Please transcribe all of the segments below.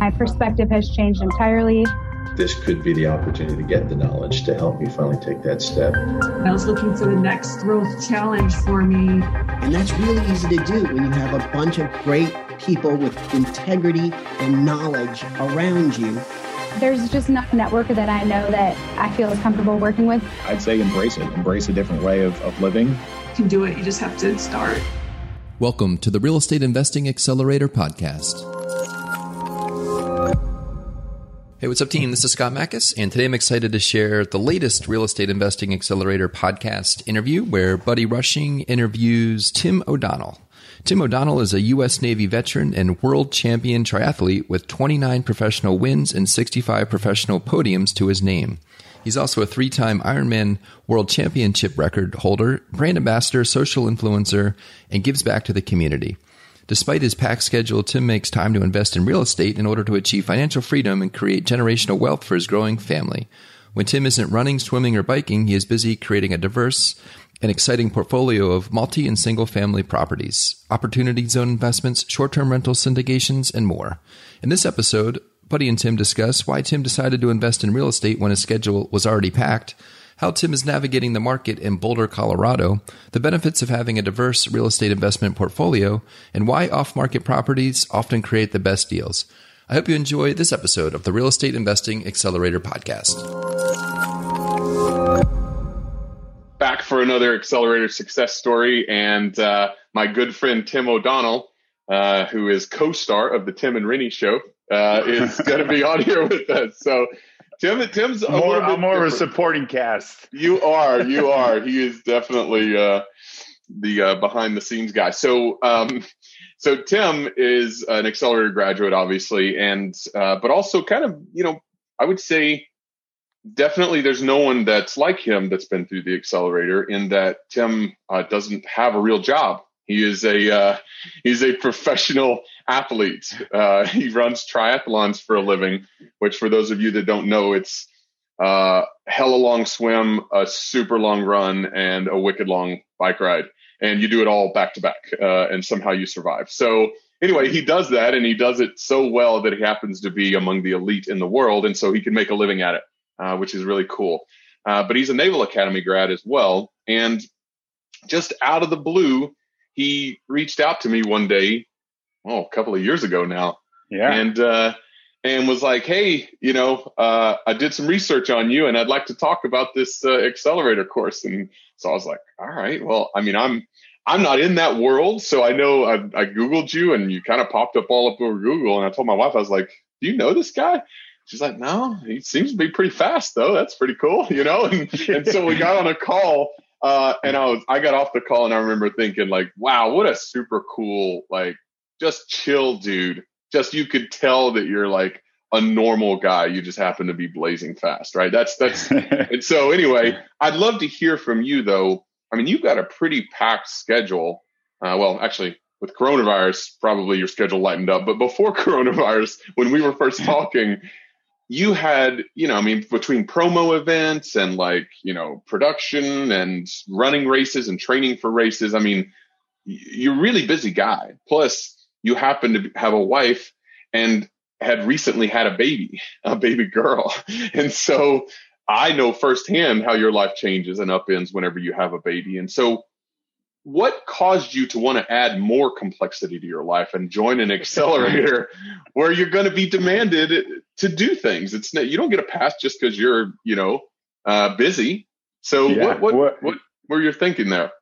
My perspective has changed entirely. This could be the opportunity to get the knowledge to help me finally take that step. I was looking for the next growth challenge for me. And that's really easy to do when you have a bunch of great people with integrity and knowledge around you. There's just not a network that I know that I feel is comfortable working with. I'd say embrace it, embrace a different way of, of living. You can do it, you just have to start. Welcome to the Real Estate Investing Accelerator Podcast. Hey, what's up, team? This is Scott Mackes, and today I'm excited to share the latest Real Estate Investing Accelerator podcast interview where Buddy Rushing interviews Tim O'Donnell. Tim O'Donnell is a U.S. Navy veteran and world champion triathlete with 29 professional wins and 65 professional podiums to his name. He's also a three time Ironman World Championship record holder, brand ambassador, social influencer, and gives back to the community. Despite his packed schedule, Tim makes time to invest in real estate in order to achieve financial freedom and create generational wealth for his growing family. When Tim isn't running, swimming, or biking, he is busy creating a diverse and exciting portfolio of multi and single family properties, opportunity zone investments, short term rental syndications, and more. In this episode, Buddy and Tim discuss why Tim decided to invest in real estate when his schedule was already packed how Tim is navigating the market in Boulder, Colorado, the benefits of having a diverse real estate investment portfolio, and why off market properties often create the best deals. I hope you enjoy this episode of the Real Estate Investing Accelerator Podcast. Back for another accelerator success story, and uh, my good friend Tim O'Donnell, uh, who is co star of the Tim and Rinny show, uh, is going to be on here with us. So, Tim, Tim's a more, I'm more of a supporting cast. You are, you are. he is definitely uh, the uh, behind the scenes guy. So, um, so Tim is an accelerator graduate, obviously, and uh, but also kind of, you know, I would say definitely there's no one that's like him that's been through the accelerator in that Tim uh, doesn't have a real job. He is a uh, he's a professional athlete. Uh, he runs triathlons for a living, which for those of you that don't know, it's a uh, hella long swim, a super long run, and a wicked long bike ride. And you do it all back to back, uh, and somehow you survive. So anyway, he does that, and he does it so well that he happens to be among the elite in the world, and so he can make a living at it, uh, which is really cool. Uh, but he's a Naval Academy grad as well, and just out of the blue, he reached out to me one day, oh, a couple of years ago now. Yeah. And, uh, and was like, Hey, you know, uh, I did some research on you and I'd like to talk about this uh, accelerator course. And so I was like, all right, well, I mean, I'm, I'm not in that world. So I know I, I Googled you and you kind of popped up all up over Google. And I told my wife, I was like, do you know this guy? She's like, no, he seems to be pretty fast though. That's pretty cool, you know? And, and so we got on a call uh, and I was, I got off the call and I remember thinking like, wow, what a super cool, like just chill dude. Just, you could tell that you're like a normal guy. You just happen to be blazing fast, right? That's, that's, and so anyway, I'd love to hear from you though. I mean, you've got a pretty packed schedule. Uh, well, actually with coronavirus, probably your schedule lightened up, but before coronavirus, when we were first talking, you had, you know, I mean, between promo events and like, you know, production and running races and training for races. I mean, you're a really busy guy. Plus, you happen to have a wife and had recently had a baby, a baby girl. And so I know firsthand how your life changes and upends whenever you have a baby. And so what caused you to want to add more complexity to your life and join an accelerator where you're going to be demanded to do things? It's not, you don't get a pass just because you're you know uh, busy. So yeah. what, what, what what were you thinking there?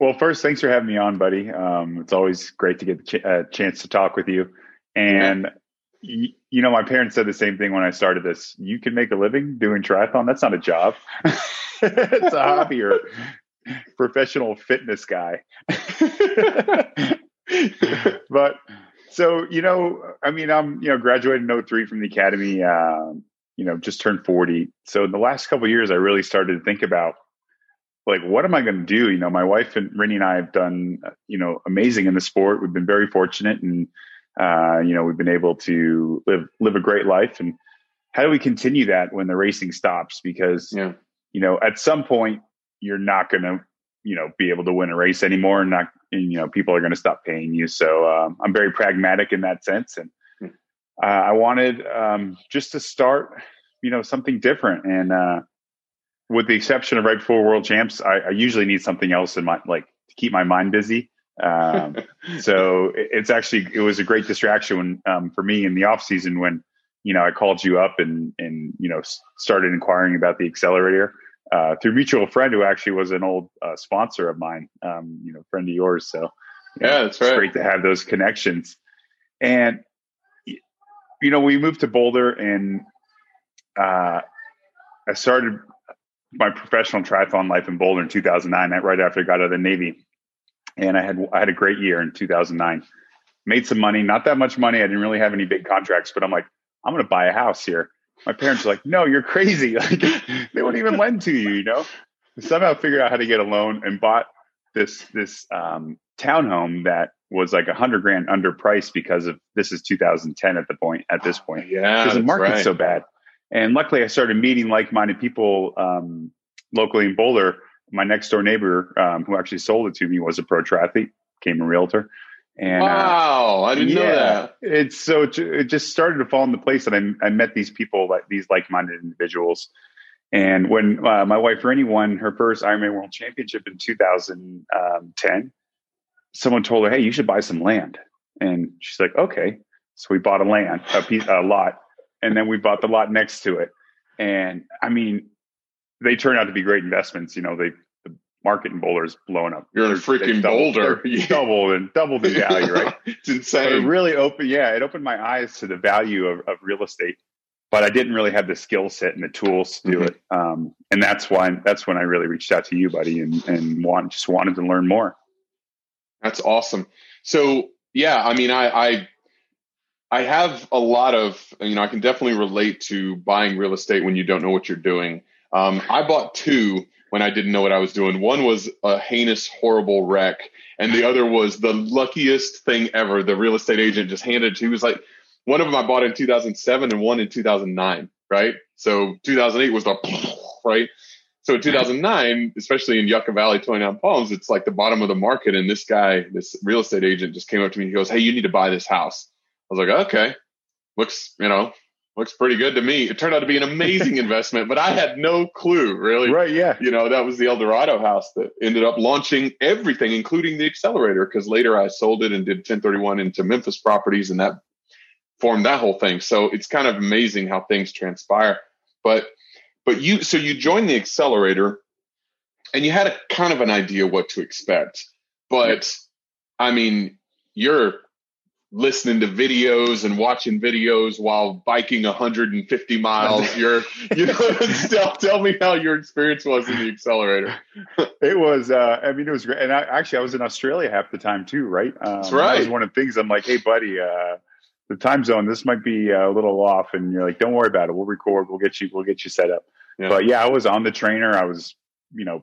Well first thanks for having me on buddy. Um, it's always great to get a chance to talk with you. And yeah. you know my parents said the same thing when i started this. You can make a living doing triathlon. That's not a job. It's a hobby or professional fitness guy. but so, you know, I mean, I'm, you know, graduated in 03 from the academy, um, you know, just turned 40. So in the last couple years, I really started to think about like, what am I going to do? You know, my wife and Rinny and I have done, you know, amazing in the sport. We've been very fortunate and, uh, you know, we've been able to live, live a great life. And how do we continue that when the racing stops? Because, yeah. you know, at some point you're not going to you know be able to win a race anymore and not and, you know people are going to stop paying you so um, i'm very pragmatic in that sense and uh, I wanted um, just to start, you know, something different. And uh, with the exception of right before World Champs, I, I, usually need something else in my like to keep my mind busy. Um, so it, it's actually it was a great distraction when, um, for me in the off season when you know I called you up and and you know started inquiring about the accelerator. Uh, through mutual friend who actually was an old uh, sponsor of mine, um, you know, friend of yours. So yeah, that's right. It's great to have those connections. And you know, we moved to Boulder, and uh, I started my professional triathlon life in Boulder in 2009, right after I got out of the Navy. And I had I had a great year in 2009. Made some money, not that much money. I didn't really have any big contracts, but I'm like, I'm going to buy a house here. My parents are like, No, you're crazy. Like they won't even lend to you. You know. Somehow figured out how to get a loan and bought this this um, townhome that was like a hundred grand underpriced because of this is 2010 at the point at this point. Yeah, because the market's right. so bad. And luckily, I started meeting like-minded people um, locally in Boulder. My next door neighbor, um, who actually sold it to me, was a pro triathlete, became a realtor. And wow, uh, I didn't yeah, know that. It's so it just started to fall into place, and I, I met these people, like these like-minded individuals. And when uh, my wife Rinny won her first Ironman World Championship in 2010, someone told her, "Hey, you should buy some land." And she's like, "Okay." So we bought a land, a piece, a lot, and then we bought the lot next to it. And I mean, they turned out to be great investments. You know, they the market in Boulder is blowing up. You're in freaking doubled, Boulder, doubled and doubled in value, right? it's insane. But it really opened, yeah, it opened my eyes to the value of, of real estate. But I didn't really have the skill set and the tools to do mm-hmm. it. Um, and that's why that's when I really reached out to you, buddy, and and want, just wanted to learn more. That's awesome. So yeah, I mean, I, I, I have a lot of, you know, I can definitely relate to buying real estate when you don't know what you're doing. Um, I bought two when I didn't know what I was doing. One was a heinous, horrible wreck, and the other was the luckiest thing ever. The real estate agent just handed. To he was like, one of them I bought in 2007 and one in 2009. Right. So 2008 was the right. So in 2009, especially in Yucca Valley, 29 Palms, it's like the bottom of the market. And this guy, this real estate agent just came up to me. He goes, Hey, you need to buy this house. I was like, okay, looks, you know, looks pretty good to me. It turned out to be an amazing investment, but I had no clue really. Right. Yeah. You know, that was the El Dorado house that ended up launching everything, including the accelerator. Cause later I sold it and did 1031 into Memphis properties and that formed that whole thing. So it's kind of amazing how things transpire. But but you, so you joined the accelerator and you had a kind of an idea what to expect. But I mean, you're listening to videos and watching videos while biking 150 miles. You're, you know, tell, tell me how your experience was in the accelerator. it was, uh, I mean, it was great. And I, actually, I was in Australia half the time too, right? Um, That's right. That was one of the things I'm like, hey, buddy, uh, the time zone, this might be a little off. And you're like, don't worry about it. We'll record. We'll get you, we'll get you set up. Yeah. But yeah, I was on the trainer. I was, you know,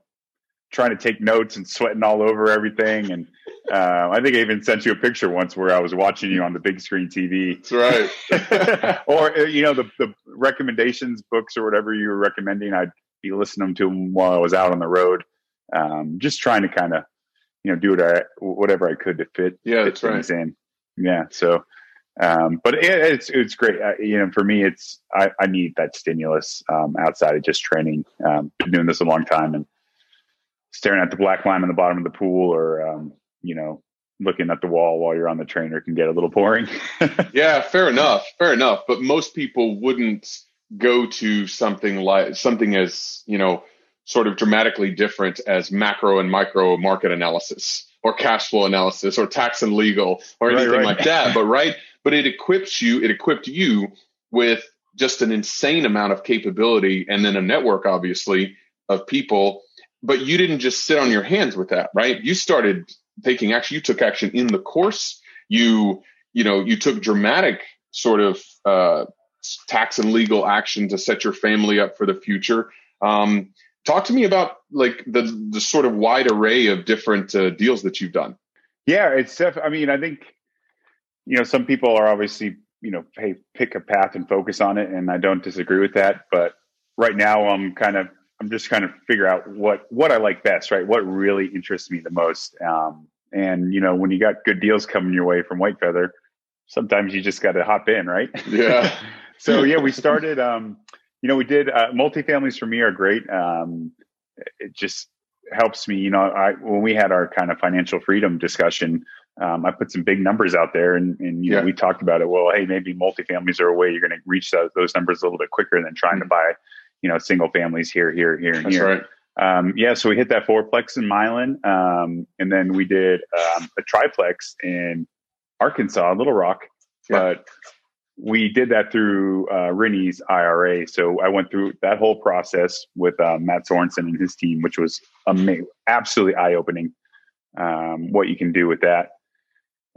trying to take notes and sweating all over everything. And uh, I think I even sent you a picture once where I was watching you on the big screen TV. That's right. or uh, you know the the recommendations books or whatever you were recommending. I'd be listening to them while I was out on the road, um, just trying to kind of you know do what I, whatever I could to fit yeah fit things right. in. Yeah, so um, but it, it's it's great. You know, for me, it's I, I need that stimulus um, outside of just training. Um, been doing this a long time, and staring at the black line on the bottom of the pool, or um, you know, looking at the wall while you're on the trainer can get a little boring. yeah, fair enough, fair enough. But most people wouldn't go to something like something as you know, sort of dramatically different as macro and micro market analysis or cash flow analysis or tax and legal or anything right, right. like that. But right but it equips you, it equipped you with just an insane amount of capability and then a network, obviously, of people. But you didn't just sit on your hands with that, right? You started taking action. You took action in the course. You, you know, you took dramatic sort of uh, tax and legal action to set your family up for the future. Um, talk to me about like the the sort of wide array of different uh, deals that you've done. Yeah, it's def- I mean, I think you know, some people are obviously, you know, hey, pick a path and focus on it, and I don't disagree with that. But right now, I'm kind of, I'm just trying to figure out what what I like best, right? What really interests me the most. Um, and you know, when you got good deals coming your way from White Feather, sometimes you just got to hop in, right? Yeah. so yeah, we started. Um, you know, we did uh, multifamilies for me are great. Um, it just helps me. You know, I when we had our kind of financial freedom discussion, um, I put some big numbers out there, and, and you Yeah. know, we talked about it. Well, hey, maybe multifamilies are a way you're going to reach those, those numbers a little bit quicker than trying to buy, you know, single families here, here, here, and That's here. right. Um, yeah, so we hit that fourplex in Milan, um, and then we did um, a triplex in Arkansas, Little Rock. Yeah. But we did that through uh, Rinny's IRA. So I went through that whole process with uh, Matt Sorensen and his team, which was ama- absolutely eye opening. Um, what you can do with that,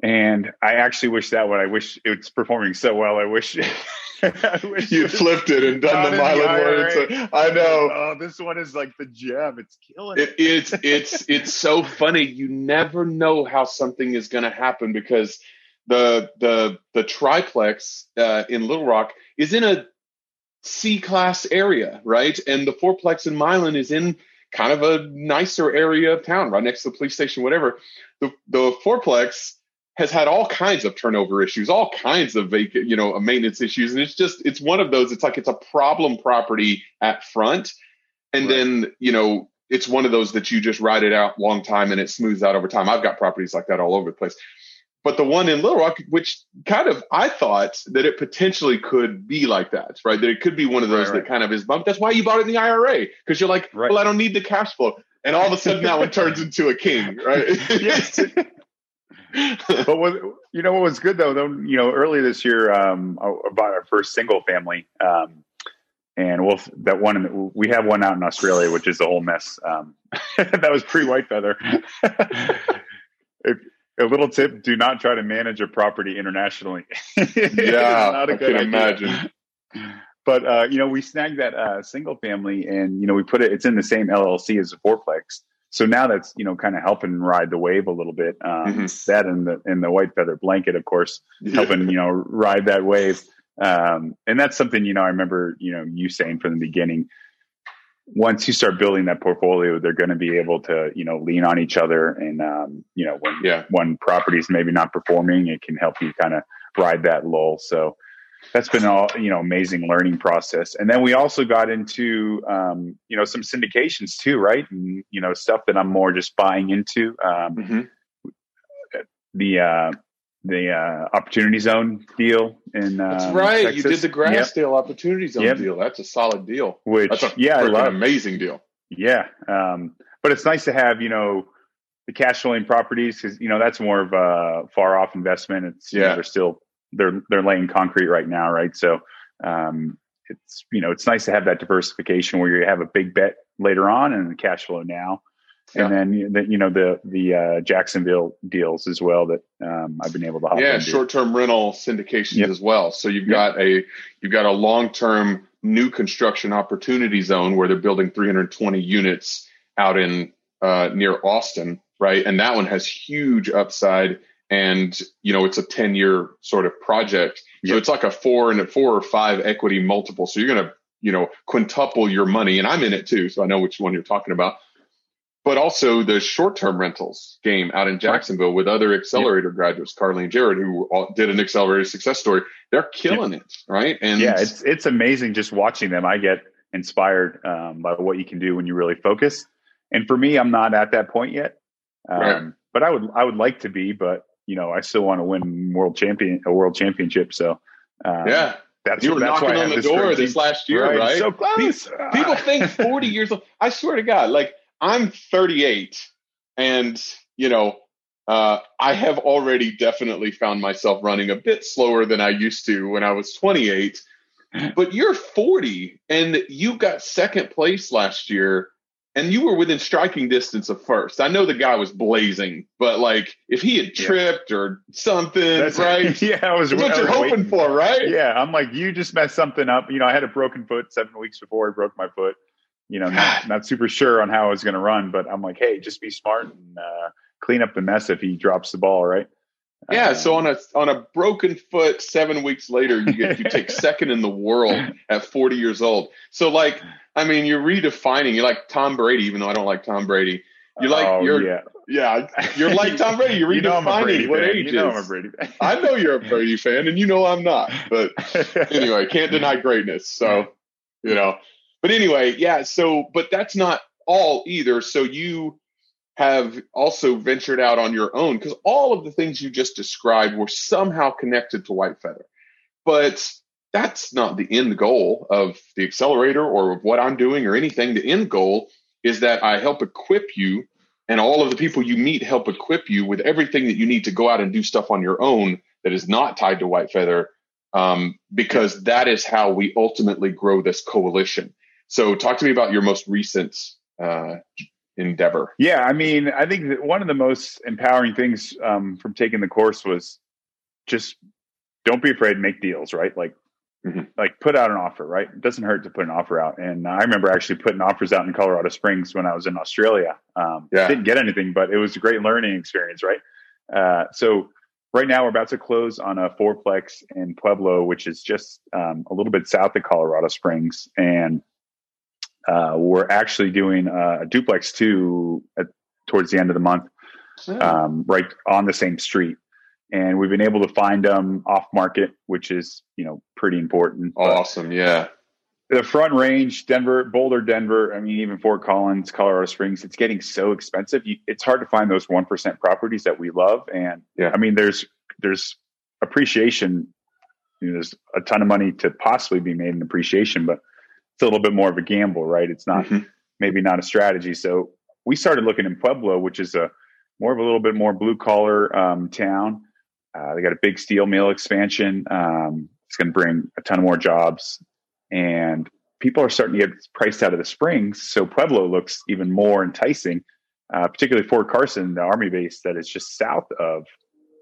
and I actually wish that one. I wish it's performing so well. I wish. I wish You flipped it and done the Milan IRA. words. I know. Oh, this one is like the gem. It's killing it. It, it's it's it's so funny. You never know how something is going to happen because the the the triplex uh, in Little Rock is in a C class area, right? And the fourplex in Milan is in kind of a nicer area of town, right next to the police station, whatever. The the fourplex has had all kinds of turnover issues, all kinds of vacant, you know, maintenance issues, and it's just it's one of those. It's like it's a problem property at front, and Right. then you know it's one of those that you just ride it out long time and it smooths out over time. I've got properties like that all over the place. But the one in Little Rock, which kind of I thought that it potentially could be like that, right? That it could be one of those Right, right. that kind of is bumped. That's why you bought it in the IRA because you're like, well, I don't need the cash flow, and all of a sudden that one turns into a king, right? Yes. but what you know what was good though though you know earlier this year um I bought our first single family um and we'll that one we have one out in Australia which is a whole mess um that was pre white feather if, a little tip do not try to manage a property internationally yeah, not a I good can idea. imagine. but uh, you know, we snagged that uh, single family, and you know, we put it. It's in the same LLC as a fourplex. So now that's you know kind of helping ride the wave a little bit. Um, Mhm. That and the and the white feather blanket, of course, helping you know ride that wave. Um, and that's something you know I remember you know you saying from the beginning. Once you start building that portfolio, they're going to be able to you know lean on each other, and um, you know when Yeah. one property is maybe not performing, it can help you kind of ride that lull. So that's been all you know amazing learning process and then we also got into um, you know some syndications too right and you know stuff that i'm more just buying into um, Mhm. the uh the uh opportunity zone deal in uh That's right. You did the Yep. Grassdale Opportunity Zone Yep. deal. That's a solid deal. which That's a yeah i love amazing deal. yeah um but it's nice to have you know the cash flowing properties because you know that's more of a far off investment it's you know, Yeah. they're still they're they're laying concrete right now right so um it's you know it's nice to have that diversification where you have a big bet later on and the cash flow now Yeah. and then the, you know the the uh, Jacksonville deals as well that um, I've been able to hop yeah, short-term rental syndications Yep. as well. So you've Yep. got a you've got a long-term new construction opportunity zone where they're building 320 units out in uh, near Austin, right? And that one has huge upside, and you know it's a 10-year sort of project. So Yep. it's like a four and a four or five equity multiple. So you're gonna you know quintuple your money, and I'm in it too, so I know which one you're talking about. But also the short-term rentals game out in Jacksonville with other accelerator graduates, Carly and Jared, who all did an accelerator success story. They're killing it, right? And yeah, it's it's amazing just watching them. I get inspired um, by what you can do when you really focus. And for me, I'm not at that point yet. Um, Right. But I would I would like to be, but you know, I still want to win world champion a world championship. So um, yeah, that's you were that's knocking on the door great this last year, right? So close. People think 40 years old. I swear to God, like I'm 38 and, you know, uh, I have already definitely found myself running a bit slower than I used to when I was 28. But you're 40 and you got second place last year and you were within striking distance of first. I know the guy was blazing, but like if he had Yeah. tripped or something, That's right? yeah, I was. That's what I you're hoping waiting. for, right? Yeah, I'm like, you just messed something up. You know, I had a broken foot seven weeks before I broke my foot. You know, not, not super sure on how I was going to run, but I'm like, hey, just be smart and uh, clean up the mess if he drops the ball, right? Yeah, Um, so on a on a broken foot, seven weeks later, you get you take second in the world at 40 years old. So like, I mean, you're redefining. You're like Tom Brady, even though I don't like Tom Brady. You're like oh, you're yeah. yeah. You're like Tom Brady. You're you know I'm a Brady redefining what fan. age You know is. I'm a Brady fan. I know you're a Brady fan, and you know I'm not. But anyway, can't deny greatness. So, you know, but anyway, yeah. So, but that's not all either. So you have also ventured out on your own because all of the things you just described were somehow connected to White Feather. But that's not the end goal of the accelerator or of what I'm doing or anything. The end goal is that I help equip you and all of the people you meet help equip you with everything that you need to go out and do stuff on your own that is not tied to White Feather, um, because that is how we ultimately grow this coalition. So, talk to me about your most recent uh, endeavor. Yeah, I mean, I think that one of the most empowering things um, from taking the course was just don't be afraid to make deals, right? Like, Mhm. like put out an offer, right? It doesn't hurt to put an offer out. And I remember actually putting offers out in Colorado Springs when I was in Australia. Um, Yeah. Didn't get anything, but it was a great learning experience, right? Uh, so right now we're about to close on a fourplex in Pueblo, which is just um, a little bit south of Colorado Springs, and uh, we're actually doing uh, a duplex too at, towards the end of the month, um, right on the same street. And we've been able to find them off market, which is you know pretty important. But awesome. Yeah. the front range, Denver, Boulder, Denver. I mean, even Fort Collins, Colorado Springs. It's getting so expensive. You, it's hard to find those one percent properties that we love. And Yeah. I mean, there's there's appreciation. You know, there's a ton of money to possibly be made in appreciation, but it's a little bit more of a gamble, right? It's not Mhm. maybe not a strategy. So we started looking in Pueblo, which is a more of a little bit more blue collar um, town. Uh, they got a big steel mill expansion. Um, it's going to bring a ton of more jobs, and people are starting to get priced out of the springs. So Pueblo looks even more enticing, uh, particularly Fort Carson, the army base that is just south of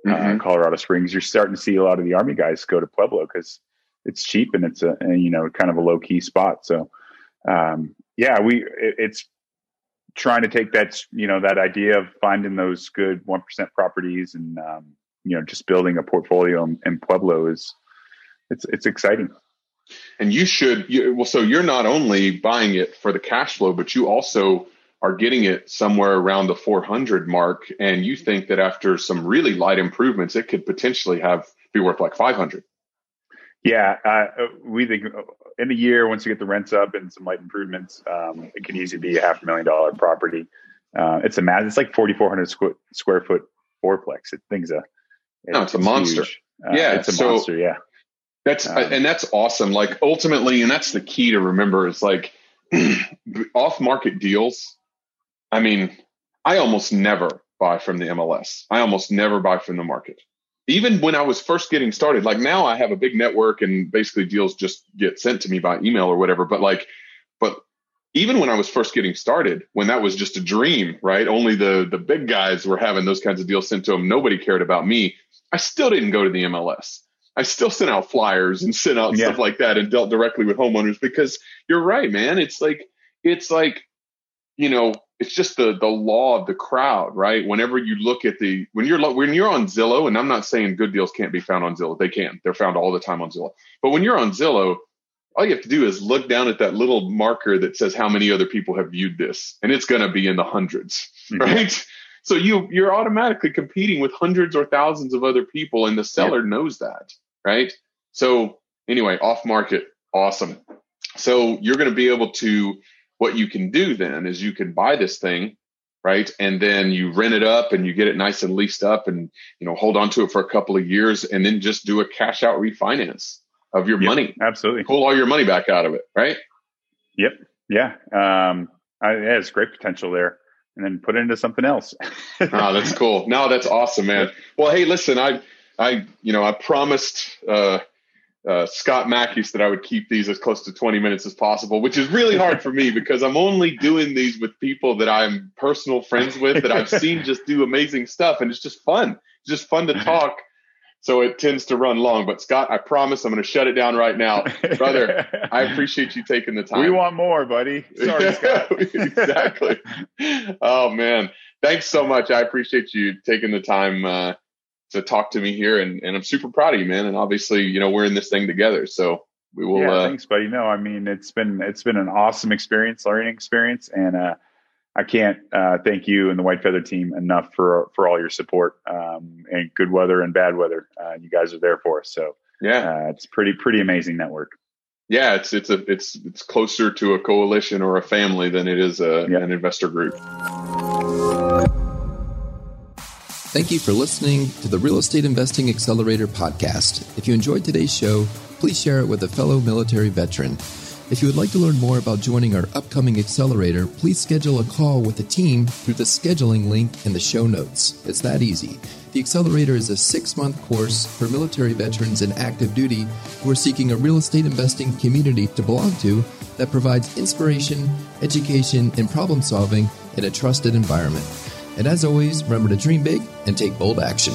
uh, Mhm. Colorado Springs. You're starting to see a lot of the army guys go to Pueblo because it's cheap and it's a, a you know kind of a low key spot. So um, yeah, we it, it's trying to take that you know that idea of finding those good one percent properties and um, you know just building a portfolio in, in Pueblo is it's it's exciting. And you should, you, well, so you're not only buying it for the cash flow, but you also are getting it somewhere around the 400 mark. And you think that after some really light improvements, it could potentially have be worth like 500. Yeah, uh, we think in a year once you get the rents up and some light improvements, um, it can easily be a half million dollar property. Uh, it's a mad. It's like forty four hundred square square foot fourplex. It thing's a No, it's a monster. Uh, Yeah, it's a so- monster. Yeah, That's Um, and that's awesome. Like ultimately, and that's the key to remember is like off market deals. I mean, I almost never buy from the MLS. I almost never buy from the market. Even when I was first getting started, like now I have a big network and basically deals just get sent to me by email or whatever. But like, but even when I was first getting started, when that was just a dream, right? Only the the big guys were having those kinds of deals sent to them. Nobody cared about me. I still didn't go to the MLS. I still sent out flyers and sent out Yeah. stuff like that and dealt directly with homeowners because you're right, man. It's like it's like you know, it's just the the law of the crowd, right? Whenever you look at the when you're when you're on Zillow, and I'm not saying good deals can't be found on Zillow, they can. They're found all the time on Zillow. But when you're on Zillow, all you have to do is look down at that little marker that says how many other people have viewed this, and it's going to be in the 100s Mhm. right? So you you're automatically competing with hundreds or thousands of other people, and the seller knows that, right? So anyway, off market, awesome. So you're going to be able to what you can do then is you can buy this thing, right? And then you rent it up and you get it nice and leased up and you know hold on to it for a couple of years and then just do a cash out refinance of your Yep. money. absolutely. Pull all your money back out of it, right? Yep. Yeah. Um, I, yeah, it's great potential there, and then put it into something else. oh, that's cool. No, that's awesome, man. Well, hey, listen, I, I, you know, I promised uh, uh, Scott Mackes that I would keep these as close to 20 minutes as possible, which is really hard for me because I'm only doing these with people that I'm personal friends with that I've seen just do amazing stuff, and it's just fun. It's just fun to talk. So it tends to run long. But Scott, I promise I'm going to shut it down right now, brother. I appreciate you taking the time. We want more, buddy. Sorry, Scott. exactly. Oh man, thanks so much. I appreciate you taking the time uh, to talk to me here, and, and I'm super proud of you, man. And obviously, you know, we're in this thing together, so we will. yeah, uh, thanks, buddy. No, I mean it's been it's been an awesome experience, learning experience, and uh, I can't uh, thank you and the White Feather team enough for for all your support um, and good weather and bad weather. Uh, you guys are there for us, so Yeah. uh, it's pretty pretty amazing network. Yeah, it's it's a it's it's closer to a coalition or a family than it is a, Yeah. an investor group. Thank you for listening to the Real Estate Investing Accelerator podcast. If you enjoyed today's show, please share it with a fellow military veteran. If you would like to learn more about joining our upcoming accelerator, please schedule a call with the team through the scheduling link in the show notes. It's that easy. The Accelerator is a six month course for military veterans in active duty who are seeking a real estate investing community to belong to that provides inspiration, education, and problem solving in a trusted environment. And as always, remember to dream big and take bold action.